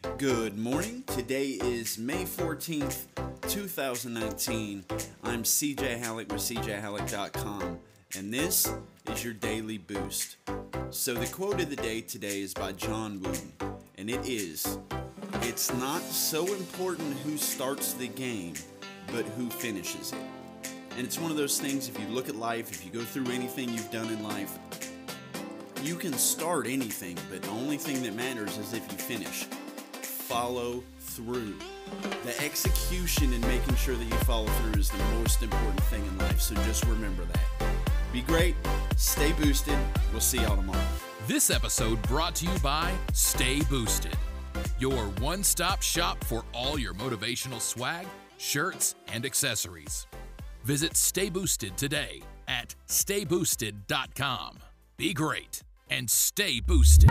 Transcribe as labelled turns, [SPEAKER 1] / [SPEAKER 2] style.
[SPEAKER 1] Good morning. Today is May 14th, 2019. I'm CJ Hallock with CJHallock.com, and this is your daily boost. So, the quote of the day today is by John Wooden, and it is It's not so important who starts the game, but who finishes it. And it's one of those things, if you look at life, if you go through anything you've done in life, you can start anything, but the only thing that matters is if you finish. Follow through. The execution and making sure that you follow through is the most important thing in life, so just remember that. Be great, stay boosted. We'll see y'all tomorrow.
[SPEAKER 2] This episode brought to you by Stay Boosted, your one stop shop for all your motivational swag, shirts, and accessories. Visit Stay Boosted today at stayboosted.com. Be great and stay boosted.